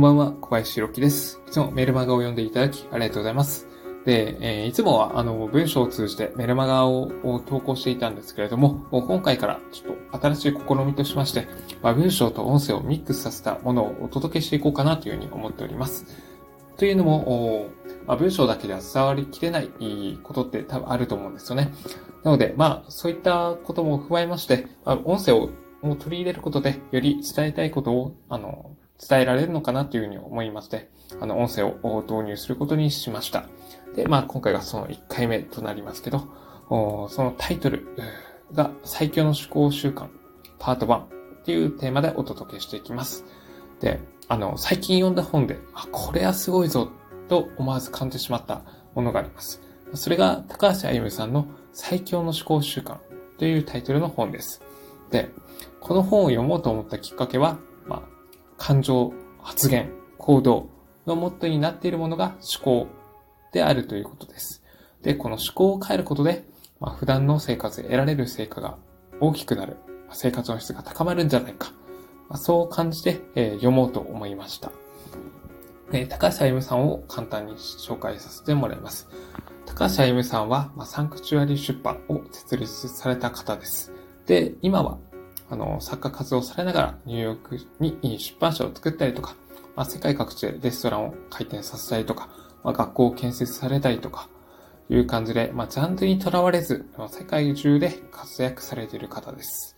んばんは、小林弘樹です。いつもメルマガを読んでいただきありがとうございます。で、えー、いつもはあの文章を通じてメルマガを投稿していたんですけれども、今回からちょっと新しい試みとしまして、まあ、文章と音声をミックスさせたものをお届けしていこうかなというふうに思っております。というのも、まあ、文章だけでは伝わりきれないことって多分あると思うんですよね。なので、まあ、そういったことも踏まえまして、まあ、音声を取り入れることで、より伝えたいことを、あの、伝えられるのかなというふうに思いまして、あの、音声を導入することにしました。で、まあ、今回がその1回目となりますけど、そのタイトルが最強の思考習慣パート1っていうテーマでお届けしていきます。で、あの、最近読んだ本で、あ、これはすごいぞと思わず感じてしまったものがあります。それが高橋歩さんの最強の思考習慣というタイトルの本です。で、この本を読もうと思ったきっかけは、まあ、感情、発言、行動のモットーになっているものが思考であるということです。で、この思考を変えることで、まあ、普段の生活で得られる成果が大きくなる、生活の質が高まるんじゃないか、まあ、そう感じて、えー、読もうと思いました。高橋歩夢さんを簡単に紹介させてもらいます。高橋歩夢さんは、まあ、サンクチュアリ出版を設立された方です。で、今はあの、作家活動されながらニューヨークに出版社を作ったりとか、まあ、世界各地でレストランを開店させたりとか、まあ、学校を建設されたりとか、いう感じで、まあ、ジャンルにとらわれず、世界中で活躍されている方です。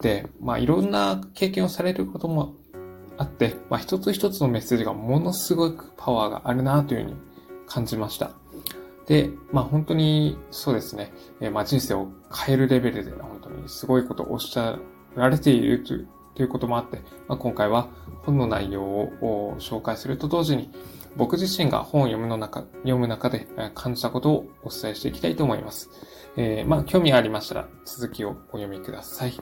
で、まあ、いろんな経験をされることもあって、まあ、一つ一つのメッセージがものすごくパワーがあるなというふうに感じました。で、まあ本当にそうですね、えー、まあ人生を変えるレベルで本当にすごいことをおっしゃられているということもあって、まあ、今回は本の内容を紹介すると同時に、僕自身が本を読むの中、読む中で感じたことをお伝えしていきたいと思います。えー、まあ、興味がありましたら続きをお読みください。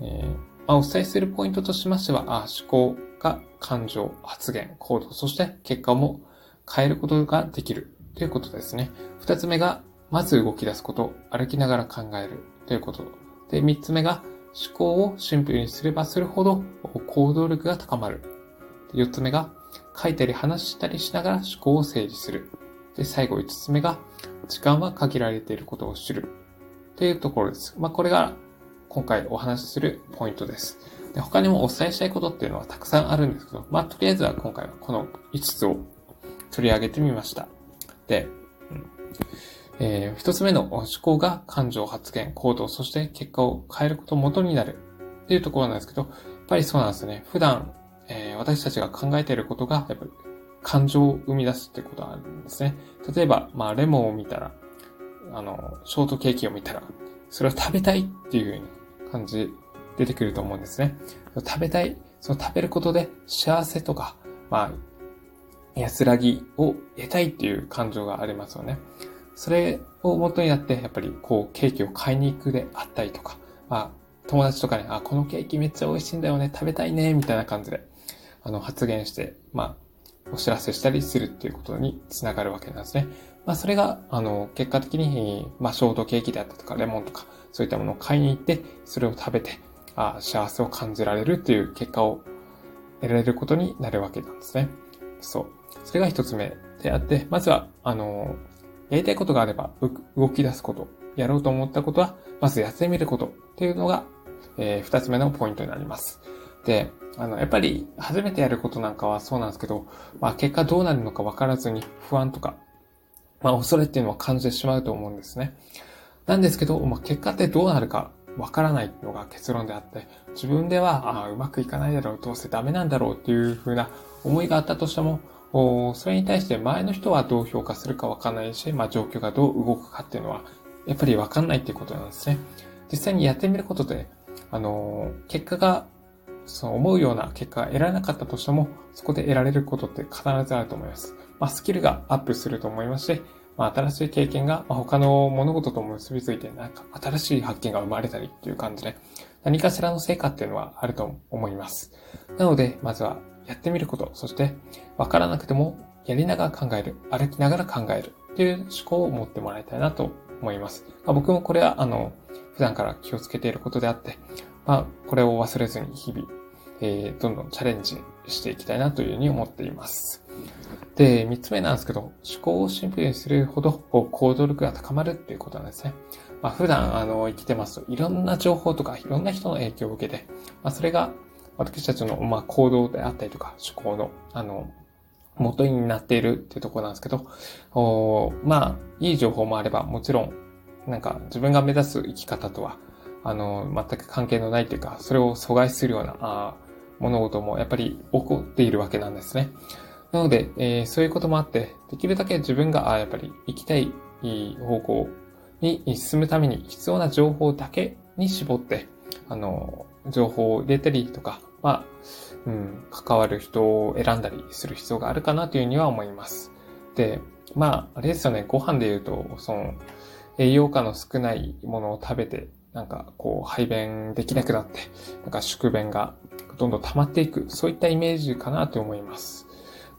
えー、まあ、お伝えするポイントとしましては、あ思考が感情、発言、行動、そして結果も変えることができるということですね。二つ目が、まず動き出すこと、歩きながら考えるということ。で、三つ目が、思考をシンプルにすればするほど行動力が高まる。4つ目が書いたり話したりしながら思考を整理する。で、最後5つ目が時間は限られていることを知る。というところです。まあ、これが今回お話しするポイントです。で他にもお伝えしたいことっていうのはたくさんあるんですけど、まあ、とりあえずは今回はこの5つを取り上げてみました。で、うんえー、一つ目の思考が感情、発言、行動、そして結果を変えることを元になるっていうところなんですけど、やっぱりそうなんですね。普段、えー、私たちが考えていることが、やっぱり感情を生み出すってことがあるんですね。例えば、まあ、レモンを見たら、あの、ショートケーキを見たら、それを食べたいっていう感じ出てくると思うんですね。食べたい、その食べることで幸せとか、まあ、安らぎを得たいっていう感情がありますよね。それを元になって、やっぱりこう、ケーキを買いに行くであったりとか、まあ、友達とかね、あ、このケーキめっちゃ美味しいんだよね、食べたいね、みたいな感じで、あの、発言して、まあ、お知らせしたりするっていうことにつながるわけなんですね。まあ、それが、あの、結果的に、まあ、ショートケーキであったとか、レモンとか、そういったものを買いに行って、それを食べて、あ幸せを感じられるっていう結果を得られることになるわけなんですね。そう。それが一つ目であって、まずは、あの、やりたいことがあれば動き出すこと、やろうと思ったことは、まずやってみることっていうのが、えー、二つ目のポイントになります。で、あの、やっぱり初めてやることなんかはそうなんですけど、まあ結果どうなるのか分からずに不安とか、まあ恐れっていうのは感じてしまうと思うんですね。なんですけど、まあ結果ってどうなるかわからないのが結論であって、自分では、ああ、うまくいかないだろう、どうせダメなんだろうっていうふうな思いがあったとしても、おそれに対して前の人はどう評価するかわかんないし、まあ状況がどう動くかっていうのは、やっぱりわかんないっていうことなんですね。実際にやってみることで、あの、結果が、その思うような結果が得られなかったとしても、そこで得られることって必ずあると思います。まあスキルがアップすると思いますし、まあ新しい経験がまあ他の物事と結びついて、なんか新しい発見が生まれたりっていう感じで、何かしらの成果っていうのはあると思います。なので、まずはやってみること、そしてわからなくてもやりながら考える、歩きながら考えるっていう思考を持ってもらいたいなと思います。まあ、僕もこれはあの、普段から気をつけていることであって、まあ、これを忘れずに日々、えー、どんどんチャレンジしていきたいなというふうに思っています。で、三つ目なんですけど、思考をシンプルにするほど行動力が高まるっていうことなんですね。まあ、普段、あの、生きてますと、いろんな情報とか、いろんな人の影響を受けて、まあ、それが、私たちの、まあ、行動であったりとか、思考の、あの、元になっているっていうところなんですけど、おまあ、いい情報もあれば、もちろん、なんか、自分が目指す生き方とは、あの、全く関係のないというか、それを阻害するような、あ物事もやっぱり起こっているわけなんですね。なので、えー、そういうこともあって、できるだけ自分が、あやっぱり行きたい方向に進むために必要な情報だけに絞って、あの、情報を入れたりとか、まあ、うん、関わる人を選んだりする必要があるかなというには思います。で、まあ、あれですよね、ご飯で言うと、その、栄養価の少ないものを食べて、なんかこう排便できなくなって、なんか宿便がどんどん溜まっていく、そういったイメージかなと思います。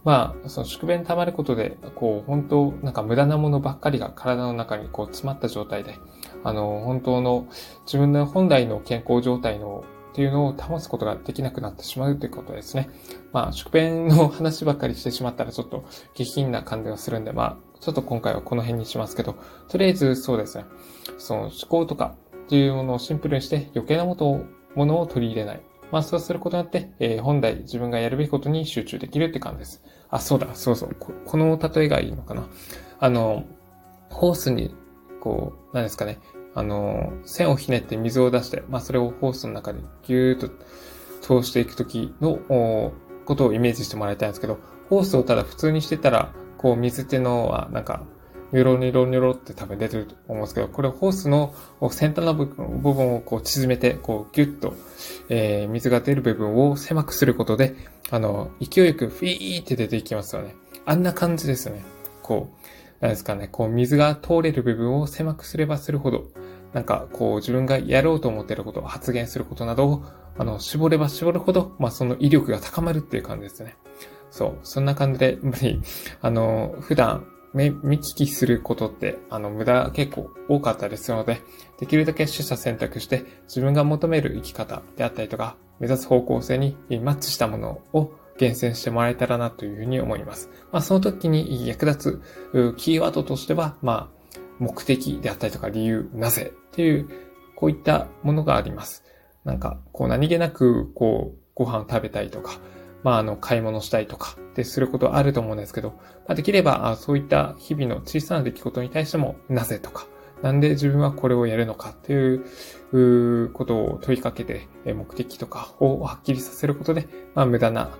まあ、その宿便溜まることで、こう、本当、なんか無駄なものばっかりが体の中にこう詰まった状態で、あの、本当の自分の本来の健康状態のっていうのを保つことができなくなってしまうということですね。まあ、宿便の話ばっかりしてしまったらちょっと下品な感じがするんで、まあ、ちょっと今回はこの辺にしますけど、とりあえずそうですね。その思考とかっていうものをシンプルにして余計なものをものを取り入れない。まあ、そうすることによって、えー、本来自分がやるべきことに集中できるって感じです。あ、そうだ、そうそう。ここの例えがいいのかな。あの、ホースに、こう、何ですかね。あの、線をひねって水を出して、まあ、それをホースの中でギューッと通していくときのことをイメージしてもらいたいんですけど、ホースをただ普通にしてたら、こう、水っていうのは、なんか、ニョロニョロニョロって多分出てると思うんですけど、これホースの先端の部分部分をこう縮めて、こうギュッと、えー、水が出る部分を狭くすることで、あの、勢いよくフィーって出ていきますよね。あんな感じですよね。こう、なんですかね、こう水が通れる部分を狭くすればするほど、なんかこう自分がやろうと思っていること、発言することなどを、あの、絞れば絞るほど、まあその威力が高まるっていう感じですね。そう。そんな感じで、やっぱり、あの、普段、見聞きすることって、あの、無駄結構多かったりするので、できるだけ取捨選択して、自分が求める生き方であったりとか、目指す方向性にマッチしたものを厳選してもらえたらなというふうに思います。まあ、その時に役立つキーワードとしては、まあ、目的であったりとか理由、なぜっていう、こういったものがあります。なんか、こう何気なく、こう、ご飯食べたいとか、まあ、あの、買い物したいとかってすることあると思うんですけど、まあ、できれば、そういった日々の小さな出来事に対しても、なぜとか、なんで自分はこれをやるのかっていうことを問いかけて、目的とかをはっきりさせることで、まあ、無駄な、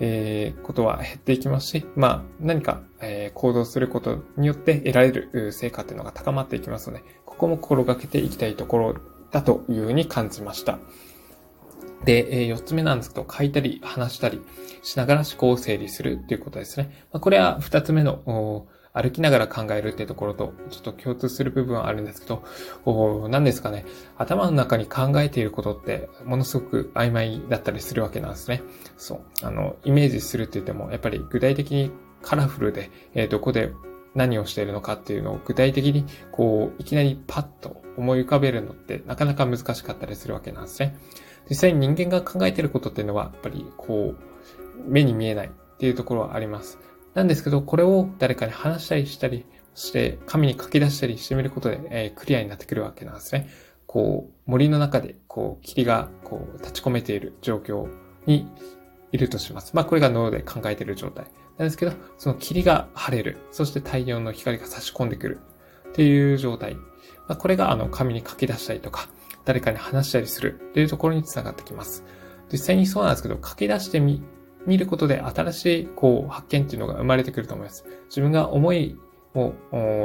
え、ことは減っていきますし、まあ、何か、え、行動することによって得られる成果っていうのが高まっていきますので、ここも心がけていきたいところだというふうに感じました。で、え4つ目なんですけど、書いたり話したりしながら思考を整理するっていうことですね。まあ、これは2つ目の歩きながら考えるっていうところとちょっと共通する部分はあるんですけど、何ですかね。頭の中に考えていることってものすごく曖昧だったりするわけなんですね。そう。あの、イメージするって言っても、やっぱり具体的にカラフルで、えー、どこで何をしているのかっていうのを具体的に、こう、いきなりパッと思い浮かべるのってなかなか難しかったりするわけなんですね。実際に人間が考えていることっていうのは、やっぱりこう、目に見えないっていうところはあります。なんですけど、これを誰かに話したりしたりそして、紙に書き出したりしてみることで、えー、クリアになってくるわけなんですね。こう、森の中で、こう、霧が、こう、立ち込めている状況にいるとします。まあ、これが脳で考えている状態。なんですけど、その霧が晴れる。そして太陽の光が差し込んでくる。っていう状態。まあ、これが、あの、紙に書き出したりとか、誰かに話したりするっていうところにつながってきます。実際にそうなんですけど、書き出してみ、見ることで新しい、こう、発見っていうのが生まれてくると思います。自分が思いを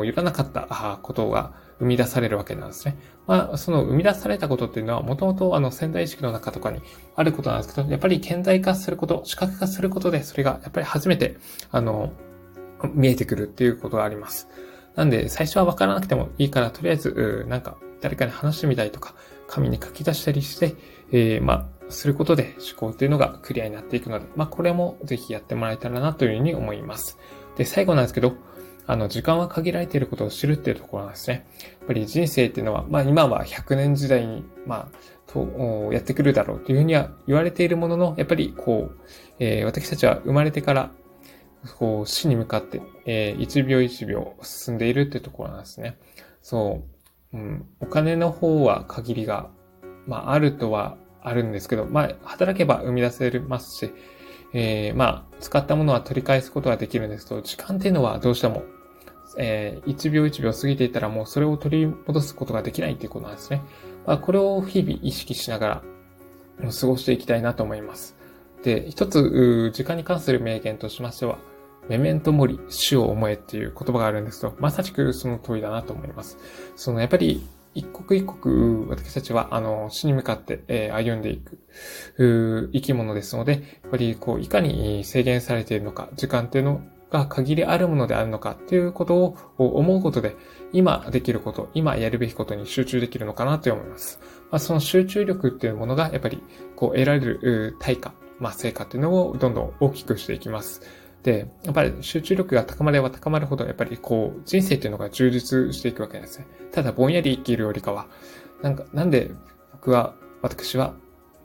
言わなかったことが生み出されるわけなんですね。まあ、その生み出されたことっていうのは、もともとあの潜在意識の中とかにあることなんですけど、やっぱり顕在化すること、視覚化することで、それがやっぱり初めて、あの、見えてくるっていうことがあります。なんで、最初はわからなくてもいいから、とりあえず、なんか、誰かに話してみたいとか、紙に書き出したりして、えー、まあ、することで思考というのがクリアになっていくので、まあ、これもぜひやってもらえたらなというふうに思います。で、最後なんですけど、あの、時間は限られていることを知るっていうところなんですね。やっぱり人生っていうのは、まあ今は100年時代に、まあ、と、やってくるだろうというふうには言われているものの、やっぱりこう、えー、私たちは生まれてから、こう、死に向かって、えー、1秒1秒進んでいるっていうところなんですね。そう、うん、お金の方は限りが、まあ、あるとはあるんですけど、まあ、働けば生み出せますし、えー、まあ、使ったものは取り返すことはできるんですけど、時間っていうのはどうしても、えー、1秒1秒過ぎていたらもうそれを取り戻すことができないっていうことなんですね。まあ、これを日々意識しながら過ごしていきたいなと思います。で、一つ、時間に関する名言としましては、メメントモリ、死を思えっていう言葉があるんですけど、まさしくその通りだなと思います。その、やっぱり、一刻一刻、私たちは、あの、死に向かって、えー、歩んでいく、生き物ですので、やっぱり、こう、いかに制限されているのか、時間っていうのが限りあるものであるのかっていうことを思うことで、今できること、今やるべきことに集中できるのかなと思います。まあ、その集中力っていうものが、やっぱり、こう、得られる対価、まあ、成果っていうのをどんどん大きくしていきます。で、やっぱり集中力が高まれば高まるほど、やっぱりこう、人生っていうのが充実していくわけなんですね。ただぼんやり生きるよりかは、なんか、なんで僕は、私は、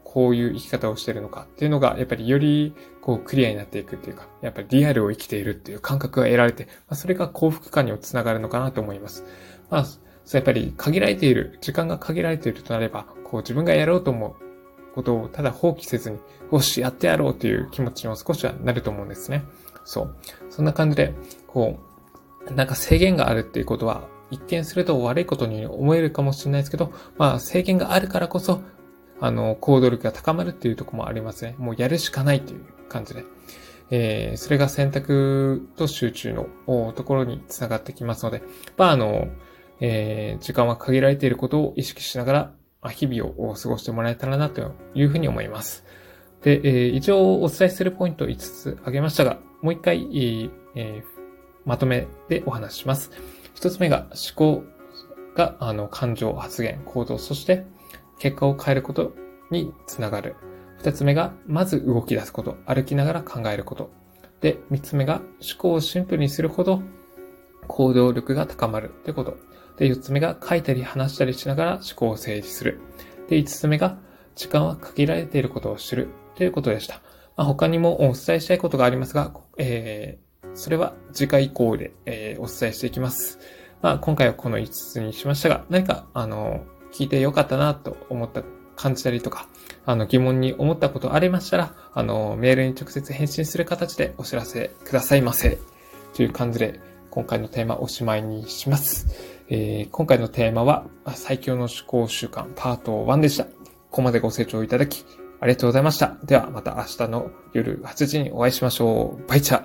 こういう生き方をしてるのかっていうのが、やっぱりより、こう、クリアになっていくっていうか、やっぱりリアルを生きているっていう感覚が得られて、まあ、それが幸福感にもつながるのかなと思います。まあ、そうやっぱり限られている、時間が限られているとなれば、こう自分がやろうと思うことをただ放棄せずに、よし、やってやろうという気持ちにも少しはなると思うんですね。そう。そんな感じで、こう、なんか制限があるっていうことは、一見すると悪いことに思えるかもしれないですけど、まあ制限があるからこそ、あの、行動力が高まるっていうとこもありますね。もうやるしかないという感じで。えー、それが選択と集中のところにつながってきますので、まあ、あの、えー、時間は限られていることを意識しながら、日々を過ごしてもらえたらなというふうに思います。で、えー、一応お伝えするポイント5つ挙げましたが、もう一回、えー、まとめでお話しします。一つ目が思考が、あの、感情、発言、行動、そして結果を変えることにつながる。二つ目が、まず動き出すこと、歩きながら考えること。で、三つ目が、思考をシンプルにするほど行動力が高まるってこと。で、四つ目が書いたり話したりしながら思考を整理する。で、五つ目が時間は限られていることを知るということでした。まあ、他にもお伝えしたいことがありますが、えー、それは次回以降で、えー、お伝えしていきます。まあ、今回はこの5つにしましたが、何か、あの、聞いてよかったなと思った感じたりとか、あの、疑問に思ったことありましたら、あの、メールに直接返信する形でお知らせくださいませ。という感じで、今回のテーマおしまいにします。えー、今回のテーマは、最強の思考習慣パート1でした。ここまでご清聴いただき、ありがとうございました。ではまた明日の夜8時にお会いしましょう。バイチャ